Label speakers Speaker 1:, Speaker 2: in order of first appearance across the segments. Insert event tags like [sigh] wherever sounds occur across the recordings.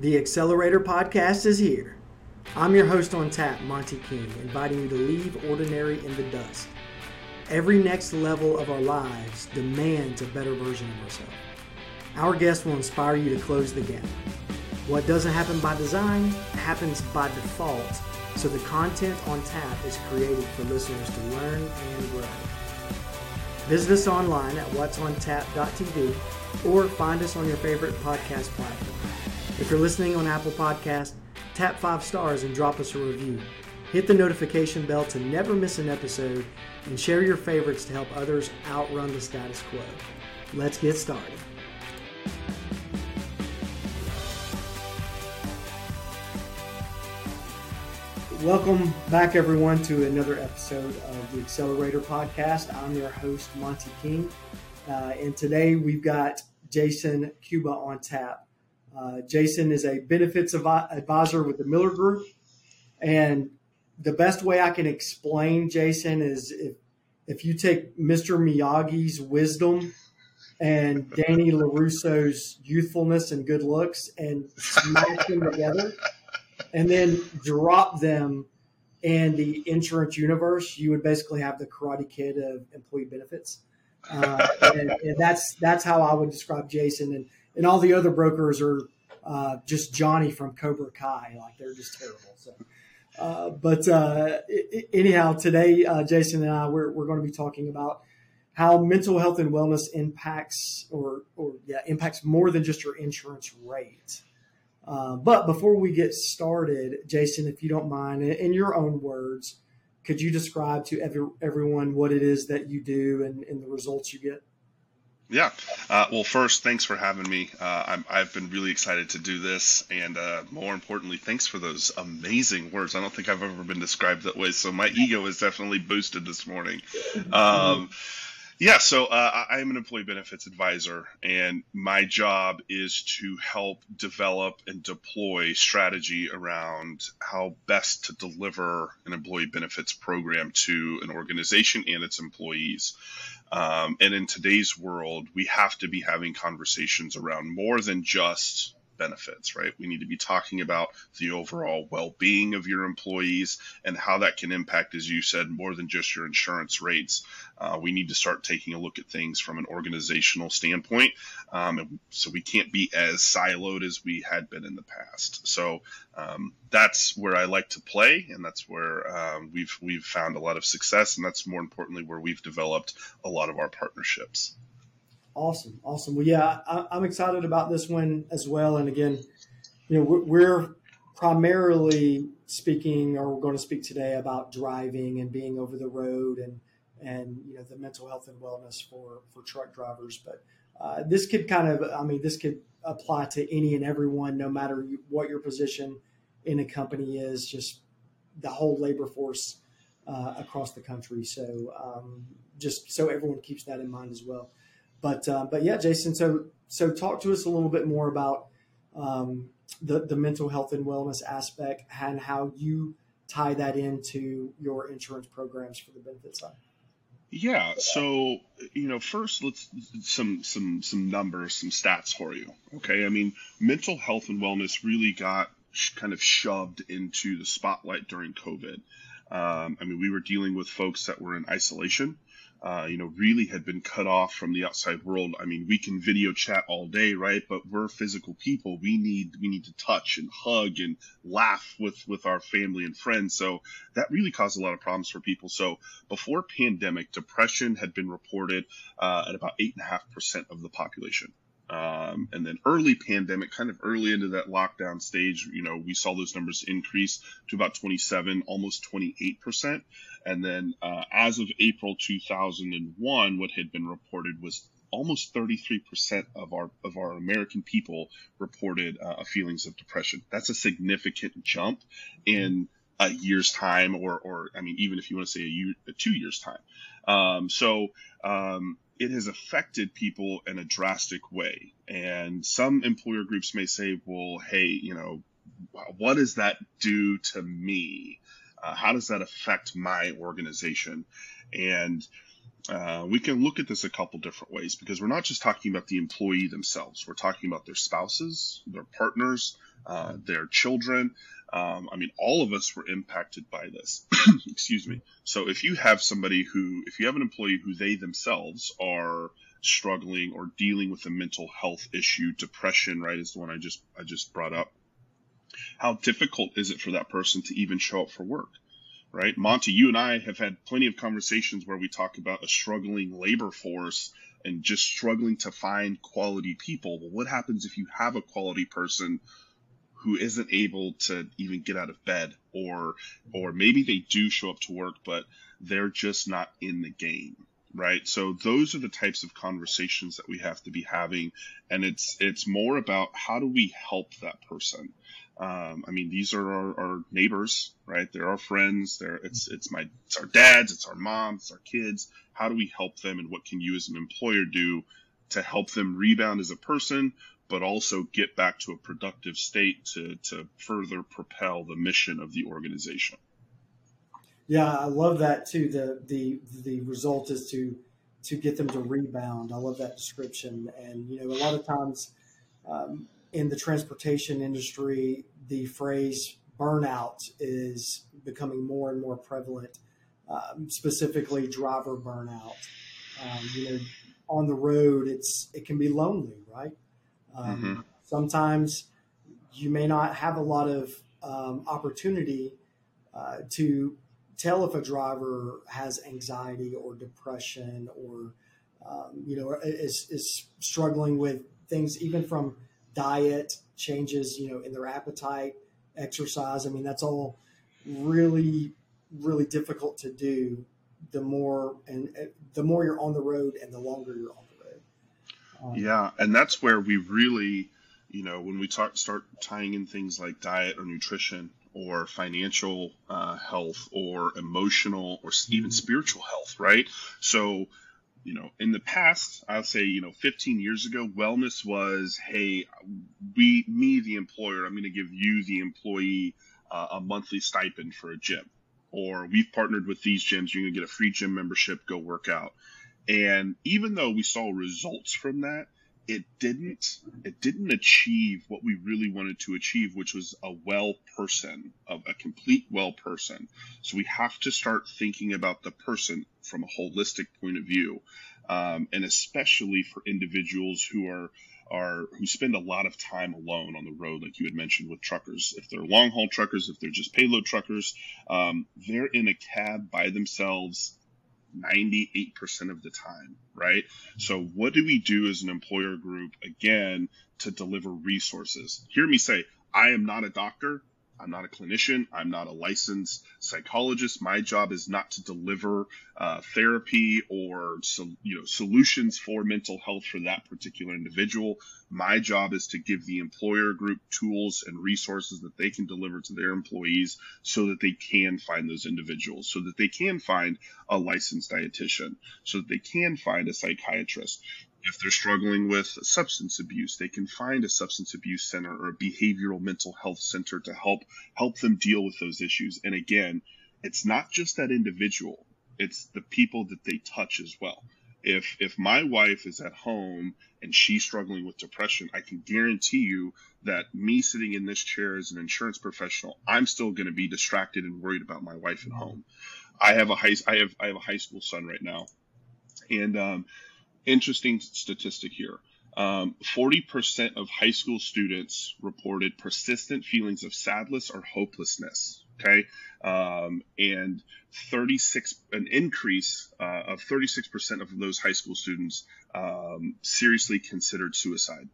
Speaker 1: The Accelerator Podcast is here. I'm your host on tap, Monty King, inviting you to leave ordinary in the dust. Every next level of our lives demands a better version of ourselves. Our guests will inspire you to close the gap. What doesn't happen by design happens by default, so the content on tap is created for listeners to learn and grow. Visit us online at what'sontap.tv or find us on your favorite podcast platform. If you're listening on Apple Podcast, tap five stars and drop us a review. Hit the notification bell to never miss an episode and share your favorites to help others outrun the status quo. Let's get started. Welcome back, everyone, to another episode of the Accelerator Podcast. I'm your host, Monty King. Uh, and today we've got Jayson Cuba on tap. Uh, Jayson is a benefits advisor with the Miller Group. And the best way I can explain Jayson is if, if you take Mr. Miyagi's wisdom and Danny LaRusso's youthfulness and good looks and smash them together and then drop them in the insurance universe, you would basically have the Karate Kid of employee benefits. Uh, and, and, that's that's how I would describe Jayson. And, and all the other brokers are uh, just Johnny from Cobra Kai. Like they're just terrible. So, uh, but uh, anyhow, today uh, Jayson and I we're, we're going to be talking about how mental health and wellness impacts or or yeah impacts more than just your insurance rate. Uh, but before we get started, Jayson, if you don't mind, in your own words, could you describe to every, everyone what it is that you do and, and the results you get?
Speaker 2: Yeah. Uh, well, first, thanks for having me. Uh, i have been really excited to do this. And uh, more importantly, thanks for those amazing words. I don't think I've ever been described that way. So my ego is definitely boosted this morning. Um, yeah, so uh, I am an employee benefits advisor, and my job is to help develop and deploy strategy around how best to deliver an employee benefits program to an organization and its employees. Um, and in today's world, we have to be having conversations around more than just benefits, right? We need to be talking about the overall well being of your employees and how that can impact, as you said, more than just your insurance rates. Uh, we need to start taking a look at things from an organizational standpoint. Um, so we can't be as siloed as we had been in the past. So um, that's where I like to play, and that's where um, we've we've found a lot of success, and that's more importantly where we've developed a lot of our partnerships.
Speaker 1: Awesome, awesome. Well, yeah, I, am excited about this one as well. And again, you know, we're, we're primarily speaking, or we're going to speak today about driving and being over the road, and and you know the mental health and wellness for for truck drivers. But uh, this could kind of, I mean, this could apply to any and everyone, no matter what your position in a company is. Just the whole labor force uh, across the country. So um, just so everyone keeps that in mind as well. But uh, but yeah, Jayson. So so talk to us a little bit more about um, the the mental health and wellness aspect and how you tie that into your insurance programs for the benefit side.
Speaker 2: Yeah. So you know, first let's some some some numbers, some stats for you. Okay. I mean, mental health and wellness really got kind of shoved into the spotlight during COVID. Um, I mean, we were dealing with folks that were in isolation uh, you know, really had been cut off from the outside world. I mean, we can video chat all day, right? But we're physical people. We need we need to touch and hug and laugh with with our family and friends. So that really caused a lot of problems for people. So before pandemic, depression had been reported uh, at about eight and a half percent of the population. Um, and then early pandemic, kind of early into that lockdown stage, you know, we saw those numbers increase to about 27, almost 28 percent. And then uh, as of April 2001, what had been reported was almost 33% of our of our American people reported uh, feelings of depression. That's a significant jump in a year's time, or or I mean, even if you want to say a year, two years time. Um, so um, it has affected people in a drastic way. And some employer groups may say, well, hey, you know, what does that do to me? Uh, how does that affect my organization? And uh, we can look at this a couple different ways because we're not just talking about the employee themselves. We're talking about their spouses, their partners, uh, their children. Um, I mean, all of us were impacted by this. [clears throat] Excuse me. So if you have somebody who, if you have an employee who they themselves are struggling or dealing with a mental health issue, depression, right, is the one I just I just brought up. How difficult is it for that person to even show up for work? right? Monty, you and I have had plenty of conversations where we talk about a struggling labor force and just struggling to find quality people. Well, what happens if you have a quality person who isn't able to even get out of bed or or maybe they do show up to work but they're just not in the game right so those are the types of conversations that we have to be having and it's it's more about how do we help that person um, I mean, these are our, our, neighbors, right? They're our friends. They're it's it's my it's our dads, it's our moms, it's our kids. How do we help them, and what can you as an employer do to help them rebound as a person, but also get back to a productive state to to further propel the mission of the organization?
Speaker 1: Yeah, I love that too. The the the result is to to get them to rebound. I love that description, and you know, a lot of times. Um, in the transportation industry, the phrase burnout is becoming more and more prevalent, um, specifically driver burnout. Um, you know, on the road, it's it can be lonely, right? Um, mm-hmm. Sometimes you may not have a lot of um, opportunity uh, to tell if a driver has anxiety or depression or um, you know is, is struggling with things even from diet changes, you know, in their appetite, exercise. I mean, that's all really, really difficult to do. The more and the more you're on the road, and the longer you're on the road.
Speaker 2: Um, yeah, and that's where we really, you know, when we talk, start tying in things like diet or nutrition or financial uh, health or emotional or even mm-hmm. spiritual health, right? So you know, in the past, I'll say, you know, 15 years ago, wellness was, hey, we, me, the employer, I'm going to give you, the employee, uh, a monthly stipend for a gym. Or we've partnered with these gyms, you're going to get a free gym membership, go work out. And even though we saw results from that, it didn't it didn't achieve what we really wanted to achieve which was a well person of a complete well person so we have to start thinking about the person from a holistic point of view um, and especially for individuals who are are who spend a lot of time alone on the road, like you had mentioned with truckers. If they're long haul truckers, if they're just payload truckers, um, they're in a cab by themselves 98% of the time, right? So, what do we do as an employer group, again, to deliver resources? Hear me say, I am not a doctor. I'm not a clinician. I'm not a licensed psychologist. My job is not to deliver uh, therapy or you know solutions for mental health for that particular individual. My job is to give the employer group tools and resources that they can deliver to their employees so that they can find those individuals, so that they can find a licensed dietitian, so that they can find a psychiatrist. If they're struggling with substance abuse, they can find a substance abuse center or a behavioral mental health center to help help them deal with those issues. And again, it's not just that individual, it's the people that they touch as well if if my wife is at home and she's struggling with depression, I can guarantee you that me sitting in this chair as an insurance professional, I'm still going to be distracted and worried about my wife at home. I have a high I have I have a high school son right now, and um, interesting statistic here. Um, 40% of high school students reported persistent feelings of sadness or hopelessness. Okay, um, and 36 an increase uh, of 36% of those high school students um, seriously considered suicide.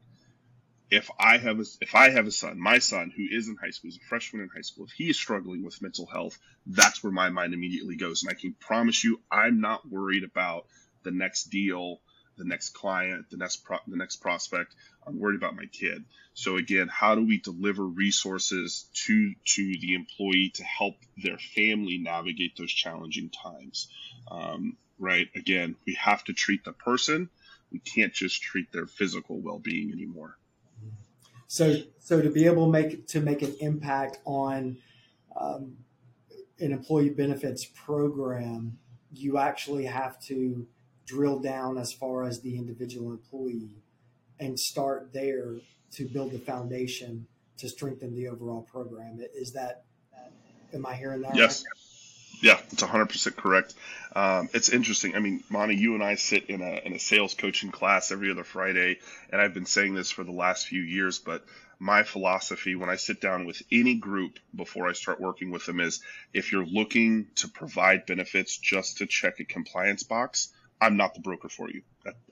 Speaker 2: If I have a, if I have a son, my son who is in high school, is a freshman in high school, if he is struggling with mental health, that's where my mind immediately goes. And I can promise you, I'm not worried about the next deal the next client, the next pro- the next prospect. I'm worried about my kid. So again, how do we deliver resources to to the employee to help their family navigate those challenging times? Um, right. Again, we have to treat the person. We can't just treat their physical well-being anymore.
Speaker 1: So, so to be able to make to make an impact on um, an employee benefits program, you actually have to drill down as far as the individual employee and start there to build the foundation to strengthen the overall program. Is that, am I hearing that?
Speaker 2: Yes. Right? Yeah, it's 100% correct. Um, it's interesting. I mean, Monty, you and I sit in a, in a sales coaching class every other Friday, and I've been saying this for the last few years, but my philosophy when I sit down with any group before I start working with them is if you're looking to provide benefits just to check a compliance box, I'm not the broker for you.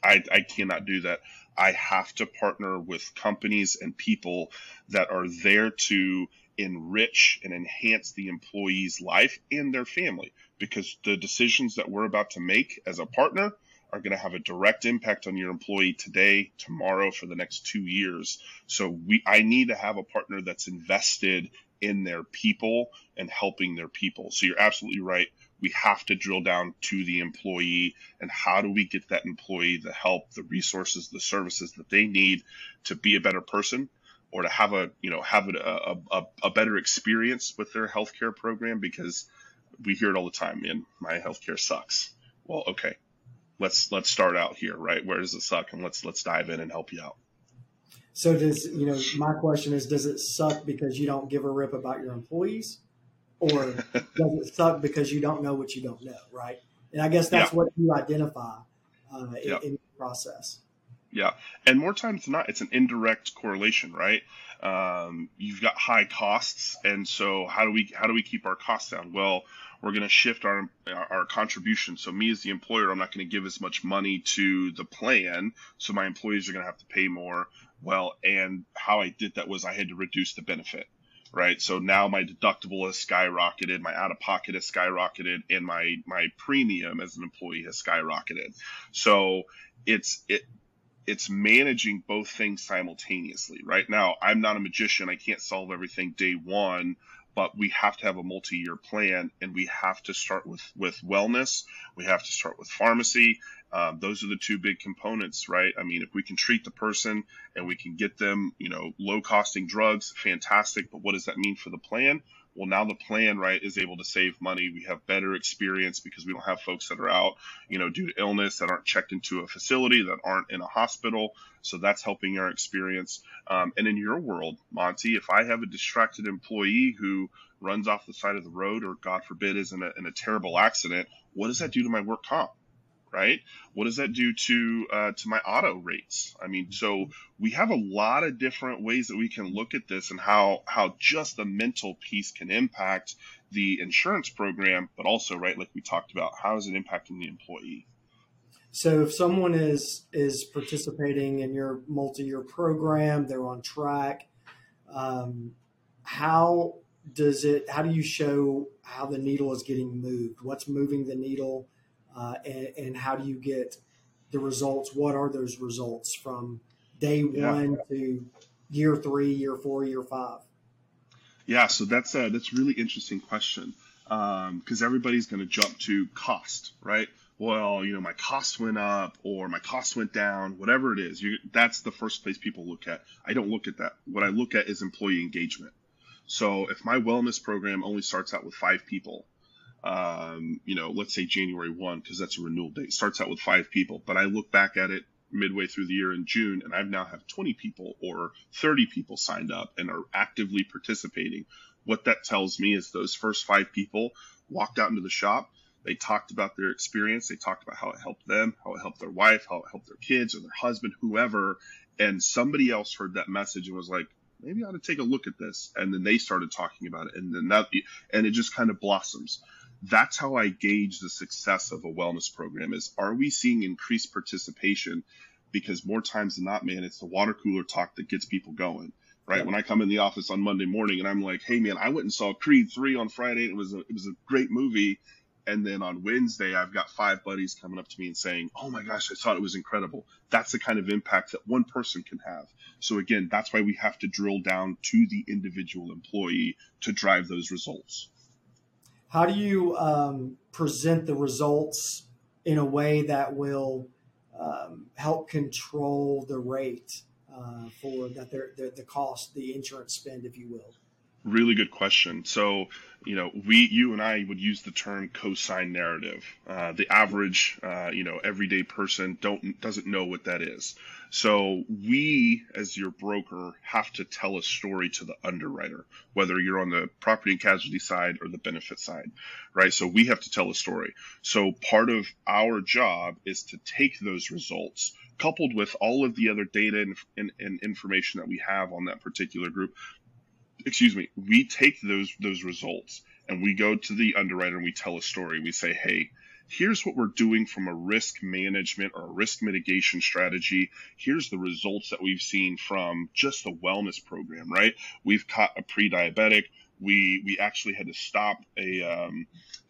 Speaker 2: I, I cannot do that. I have to partner with companies and people that are there to enrich and enhance the employee's life and their family because the decisions that we're about to make as a partner are going to have a direct impact on your employee today, tomorrow, for the next two years. So we, I need to have a partner that's invested in their people and helping their people. So you're absolutely right we have to drill down to the employee and how do we get that employee the help, the resources, the services that they need to be a better person or to have a you know have a, a, a better experience with their healthcare program because we hear it all the time, man, my healthcare sucks. Well, okay. Let's let's start out here, right? Where does it suck? And let's let's dive in and help you out.
Speaker 1: So does you know my question is does it suck because you don't give a rip about your employees? Or [laughs] does it suck because you don't know what you don't know, right? And I guess that's yeah. what you identify uh, in, in, the process.
Speaker 2: Yeah, and more times than not, it's an indirect correlation, right? Um, you've got high costs, and so how do we how do we keep our costs down? Well, we're going to shift our our contribution. So me as the employer, I'm not going to give as much money to the plan, so my employees are going to have to pay more. Well, and how I did that was I had to reduce the benefit right? So now my deductible has skyrocketed, my out of pocket has skyrocketed, and my my premium as an employee has skyrocketed. So it's it it's managing both things simultaneously. Right now, I'm not a magician. I can't solve everything day one, but we have to have a multi-year plan and we have to start with with wellness. We have to start with pharmacy. Um, those are the two big components right? I mean if we can treat the person and we can get them you know low costing drugs fantastic but what does that mean for the plan well now the plan right is able to save money. We have better experience because we don't have folks that are out you know due to illness that aren't checked into a facility that aren't in a hospital. So that's helping our experience. Um, and in your world monty if i have a distracted employee who runs off the side of the road or god forbid is in a, in a terrible accident what does that do to my work comp right? What does that do to uh, to my auto rates? I mean, so we have a lot of different ways that we can look at this and how how just the mental piece can impact the insurance program, but also, right, like we talked about, how is it impacting the employee?
Speaker 1: So if someone is is participating in your multi-year program, they're on track. Um, how does it? How do you show how the needle is getting moved? What's moving the needle? Uh, and, and, how do you get the results? What are those results from day one yeah. to year three, year four, year five?
Speaker 2: Yeah, so that's a that's a really interesting question because um, everybody's going to jump to cost, right? Well, you know, my cost went up or my cost went down, whatever it is. You, that's the first place people look at. I don't look at that. What I look at is employee engagement. So if my wellness program only starts out with five people, um, you know, let's say January 1, because that's a renewal date, starts out with five people. But I look back at it midway through the year in June, and I've now have 20 people or 30 people signed up and are actively participating. What that tells me is those first five people walked out into the shop. They talked about their experience. They talked about how it helped them, how it helped their wife, how it helped their kids or their husband, whoever. And somebody else heard that message and was like, maybe I ought to take a look at this. And then they started talking about it. And then that, and it just kind of blossoms that's how I gauge the success of a wellness program is are we seeing increased participation? Because more times than not, man, it's the water cooler talk that gets people going. Right. Yeah. When I come in the office on Monday morning and I'm like, hey man, I went and saw Creed 3 on Friday. It was a it was a great movie. And then on Wednesday, I've got five buddies coming up to me and saying, Oh my gosh, I thought it was incredible. That's the kind of impact that one person can have. So again, that's why we have to drill down to the individual employee to drive those results.
Speaker 1: How do you um, present the results in a way that will um, help control the rate uh, for that the, the cost, the insurance spend, if you will?
Speaker 2: Really good question. So, you know, we, you and I would use the term cosign narrative. Uh, the average, uh, you know, everyday person don't doesn't know what that is. So we, as your broker, have to tell a story to the underwriter, whether you're on the property and casualty side or the benefit side, right? So we have to tell a story. So part of our job is to take those results, coupled with all of the other data and, and, and information that we have on that particular group, excuse me, we take those those results and we go to the underwriter and we tell a story. We say, hey, here's what we're doing from a risk management or a risk mitigation strategy. Here's the results that we've seen from just the wellness program, right? We've caught a pre-diabetic. We we actually had to stop a um,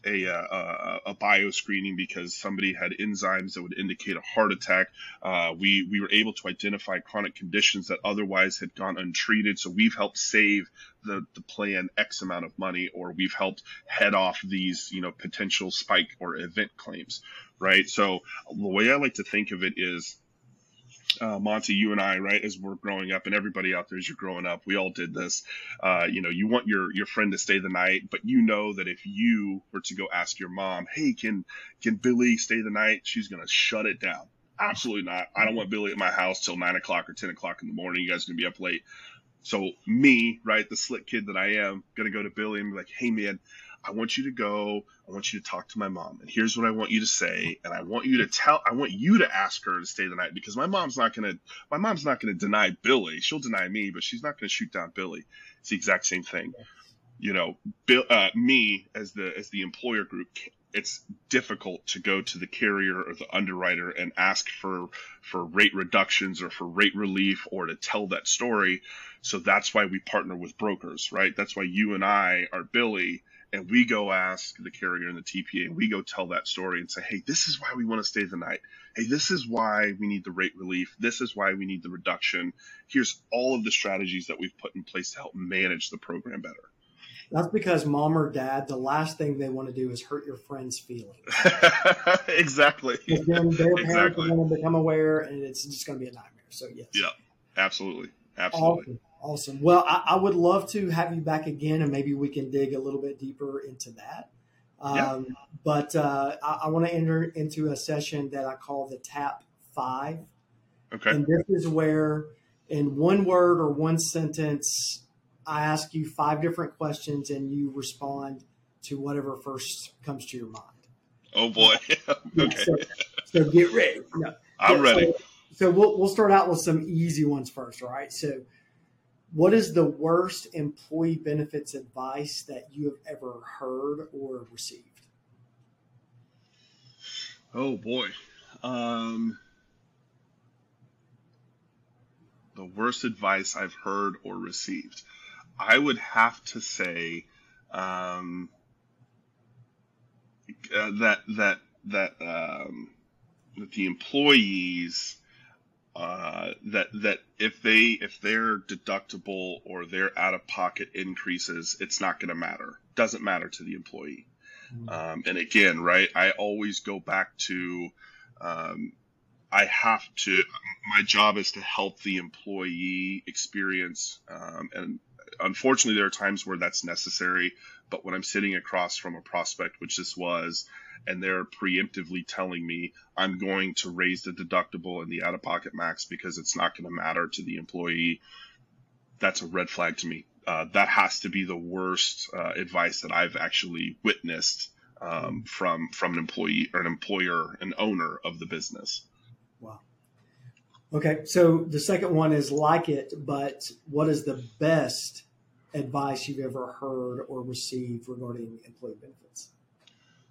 Speaker 2: a, uh, a, bio screening because somebody had enzymes that would indicate a heart attack. Uh, we, we were able to identify chronic conditions that otherwise had gone untreated. So we've helped save the, the plan X amount of money, or we've helped head off these, you know, potential spike or event claims, right? So the way I like to think of it is uh, Monty, you and I, right, as we're growing up, and everybody out there as you're growing up, we all did this. Uh, you know, you want your your friend to stay the night, but you know that if you were to go ask your mom, "Hey, can can Billy stay the night?" She's gonna shut it down. Absolutely not. I don't want Billy at my house till nine o'clock or ten o'clock in the morning. You guys are gonna be up late. So me, right, the slick kid that I am, gonna go to Billy and be like, "Hey, man, I want you to go. I want you to talk to my mom. And here's what I want you to say. And I want you to tell, I want you to ask her to stay the night because my mom's not going to, my mom's not going to deny Billy. She'll deny me, but she's not going to shoot down Billy. It's the exact same thing. You know, Bill, uh, me as the, as the employer group, it's difficult to go to the carrier or the underwriter and ask for, for rate reductions or for rate relief or to tell that story. So that's why we partner with brokers, right? That's why you and I are Billy and we go ask the carrier and the TPA and we go tell that story and say, hey, this is why we want to stay the night. Hey, this is why we need the rate relief. This is why we need the reduction. Here's all of the strategies that we've put in place to help manage the program better.
Speaker 1: That's because mom or dad, the last thing they want to do is hurt your friend's feelings. [laughs]
Speaker 2: exactly.
Speaker 1: Then their parents exactly. are going to become aware and it's just going to be a nightmare. So, yes.
Speaker 2: Yeah, absolutely. Absolutely.
Speaker 1: Awesome. Awesome. Well, I, I, would love to have you back again, and maybe we can dig a little bit deeper into that. Um, yeah. But uh, I, I want to enter into a session that I call the Tap Five.
Speaker 2: Okay.
Speaker 1: And this is where, in one word or one sentence, I ask you five different questions, and you respond to whatever first comes to your mind.
Speaker 2: Oh boy. [laughs] okay.
Speaker 1: So, so, get ready. No.
Speaker 2: I'm ready.
Speaker 1: So, so we'll we'll start out with some easy ones first. All right. So what is the worst employee benefits advice that you have ever heard or received?
Speaker 2: Oh boy. Um, the worst advice I've heard or received. I would have to say um, uh, that that that um, that the employees uh, that that if they if their deductible or their out of pocket increases, it's not going to matter. Doesn't matter to the employee. Mm-hmm. Um, and again, right? I always go back to um, I have to. My job is to help the employee experience, um, and unfortunately, there are times where that's necessary. But when I'm sitting across from a prospect, which this was, and they're preemptively telling me I'm going to raise the deductible and the out of pocket max because it's not going to matter to the employee, that's a red flag to me. Uh, that has to be the worst uh, advice that I've actually witnessed um, from from an employee or an employer, an owner of the business.
Speaker 1: Okay, so the second one is like it, but what is the best advice you've ever heard or received regarding employee benefits?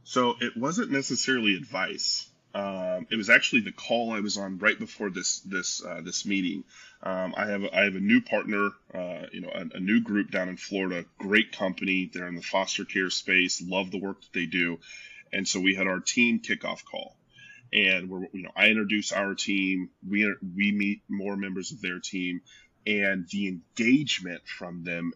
Speaker 2: So it wasn't necessarily advice. Um, it was actually the call I was on right before this this uh, this meeting. Um, I have I have a new partner, uh, you know, a, a, new group down in Florida. Great company. They're in the foster care space. Love the work that they do. And so we had our team kickoff call, and we're you know I introduce our team. We we meet more members of their team, and the engagement from them,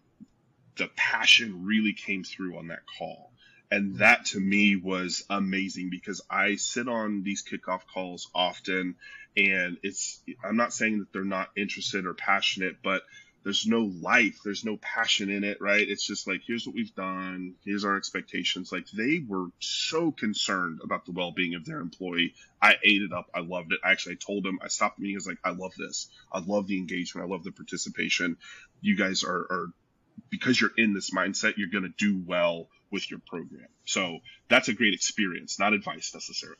Speaker 2: the passion really came through on that call and that to me was amazing because I sit on these kickoff calls often and it's I'm not saying that they're not interested or passionate, but there's no life, there's no passion in it, right? It's just like here's what we've done, here's our expectations. Like they were so concerned about the well-being of their employee. I ate it up. I loved it. Actually, I told them, I stopped the meeting. I was like, I love this. I love the engagement. I love the participation. You guys are, are because you're in this mindset, you're going to do well with your program. So that's a great experience, not advice necessarily.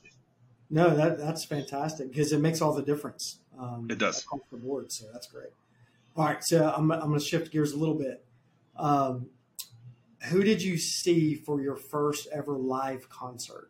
Speaker 1: No, that that's fantastic because it makes all the difference.
Speaker 2: Um, it does
Speaker 1: across the board, so that's great. All right, so I'm I'm going to shift gears a little bit. Um, who did you see for your first ever live concert?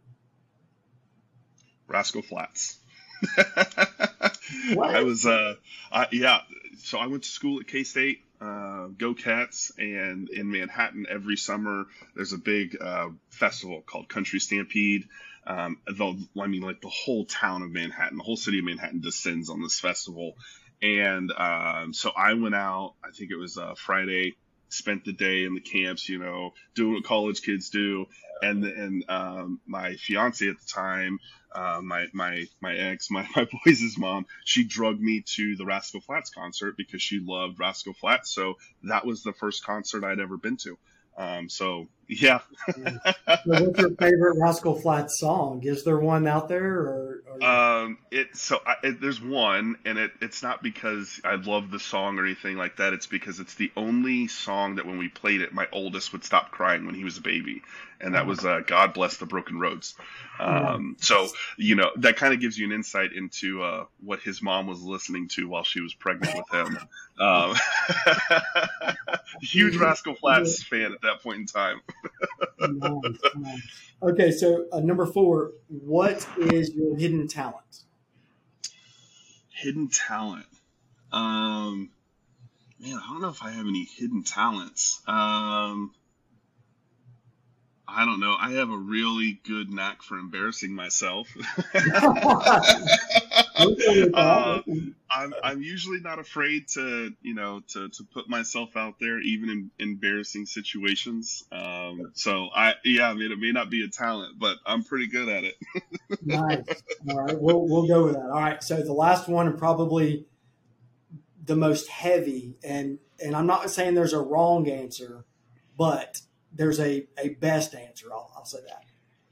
Speaker 2: Rascal Flatts. [laughs] I was, uh, I, yeah. So I went to school at K State uh, Go Cats, and in Manhattan every summer there's a big uh, festival called Country Stampede. Um, the, I mean, like the whole town of Manhattan, the whole city of Manhattan descends on this festival. And um, so I went out. I think it was uh, Friday. Spent the day in the camps, you know, doing what college kids do. And and um, my fiance at the time uh, my my my ex, my [laughs] my boys' mom, she drugged me to the Rascal Flatts concert because she loved Rascal Flatts. So that was the first concert I'd ever been to. Um, so yeah. [laughs]
Speaker 1: so what's your favorite Rascal Flatts song? Is there one out there, or,
Speaker 2: or... um, it so I, it, there's one, and it it's not because I love the song or anything like that. It's because it's the only song that when we played it, my oldest would stop crying when he was a baby, and that was uh, "God Bless the Broken Roads." Um, so you know that kind of gives you an insight into uh, what his mom was listening to while she was pregnant with him. [laughs] Um, [laughs] huge Rascal Flatts fan at that point in time.
Speaker 1: Okay, so uh, number four, what is your hidden talent?
Speaker 2: Hidden talent. Um, man, I don't know if I have any hidden talents. Um, I don't know. I have a really good knack for embarrassing myself. [laughs] [laughs] uh, I'm, I'm usually not afraid to, you know, to, to put myself out there, even in embarrassing situations. Um, so I, yeah, I mean, it may not be a talent, but I'm pretty good at it. [laughs]
Speaker 1: nice. All right. We'll, we'll go with that. All right. So the last one and probably the most heavy and, and I'm not saying there's a wrong answer, but there's a, a best answer. I'll, I'll say that.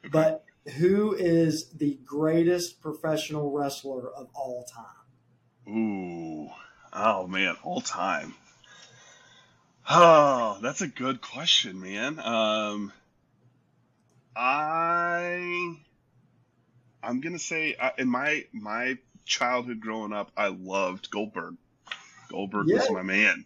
Speaker 1: Okay. But who is the greatest professional wrestler of all time?
Speaker 2: Ooh, oh man, all time. Oh, that's a good question, man. Um, I, I'm gonna say uh, in my my childhood growing up, I loved Goldberg. Goldberg yeah. was my man.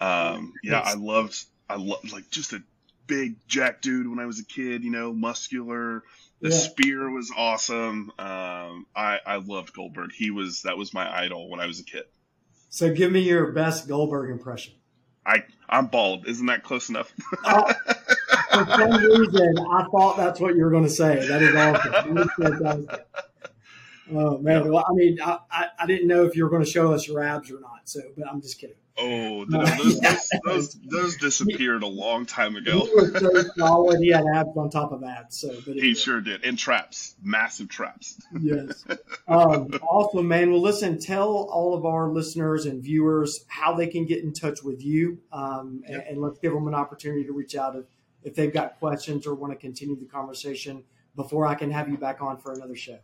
Speaker 2: Um, yeah, I loved I loved like just a big jack dude when I was a kid, you know, muscular. The yeah. spear was awesome. Um, I, I loved Goldberg. He was that was my idol when I was a kid.
Speaker 1: So give me your best Goldberg impression.
Speaker 2: I I'm bald. Isn't that close enough?
Speaker 1: uh, for some reason, I thought that's what you were going to say. That is awesome. [laughs] Oh man, yeah. well, I mean, I, I, I, didn't know if you were going to show us your abs or not. So, but I'm just kidding.
Speaker 2: Oh, no, those, those, [laughs] those, those, disappeared a long time ago.
Speaker 1: He was so [laughs] solid. He had abs on top of abs. So,
Speaker 2: but he sure did. And traps, massive traps.
Speaker 1: yes. [laughs] Um, awesome, man. Well, listen, tell all of our listeners and viewers how they can get in touch with you, um, yep. and, and, let's give them an opportunity to reach out if, if they've got questions or want to continue the conversation before I can have you back on for another show.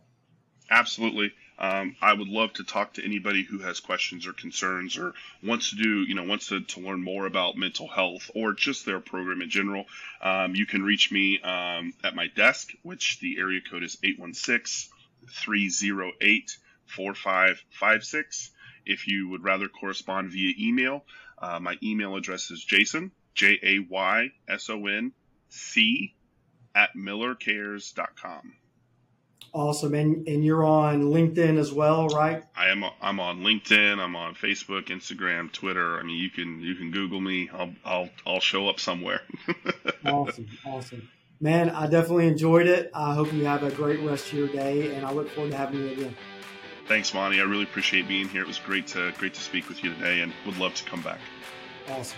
Speaker 2: Absolutely. Um, I would love to talk to anybody who has questions or concerns or wants to do, you know, wants to, to learn more about mental health or just their program in general. Um, you can reach me um, at my desk, which the area code is 816 308 4556. If you would rather correspond via email, uh, my email address is jayson, J A Y S O N C, at millercares.com.
Speaker 1: Awesome, and and you're on LinkedIn as well, right?
Speaker 2: I am. I'm on LinkedIn. I'm on Facebook, Instagram, Twitter. I mean, you can you can Google me. I'll I'll I'll show up somewhere. [laughs]
Speaker 1: awesome, awesome, man. I definitely enjoyed it. I hope you have a great rest of your day, and I look forward to having you again.
Speaker 2: Thanks, Monty. I really appreciate being here. It was great to great to speak with you today, and would love to come back.
Speaker 1: Awesome.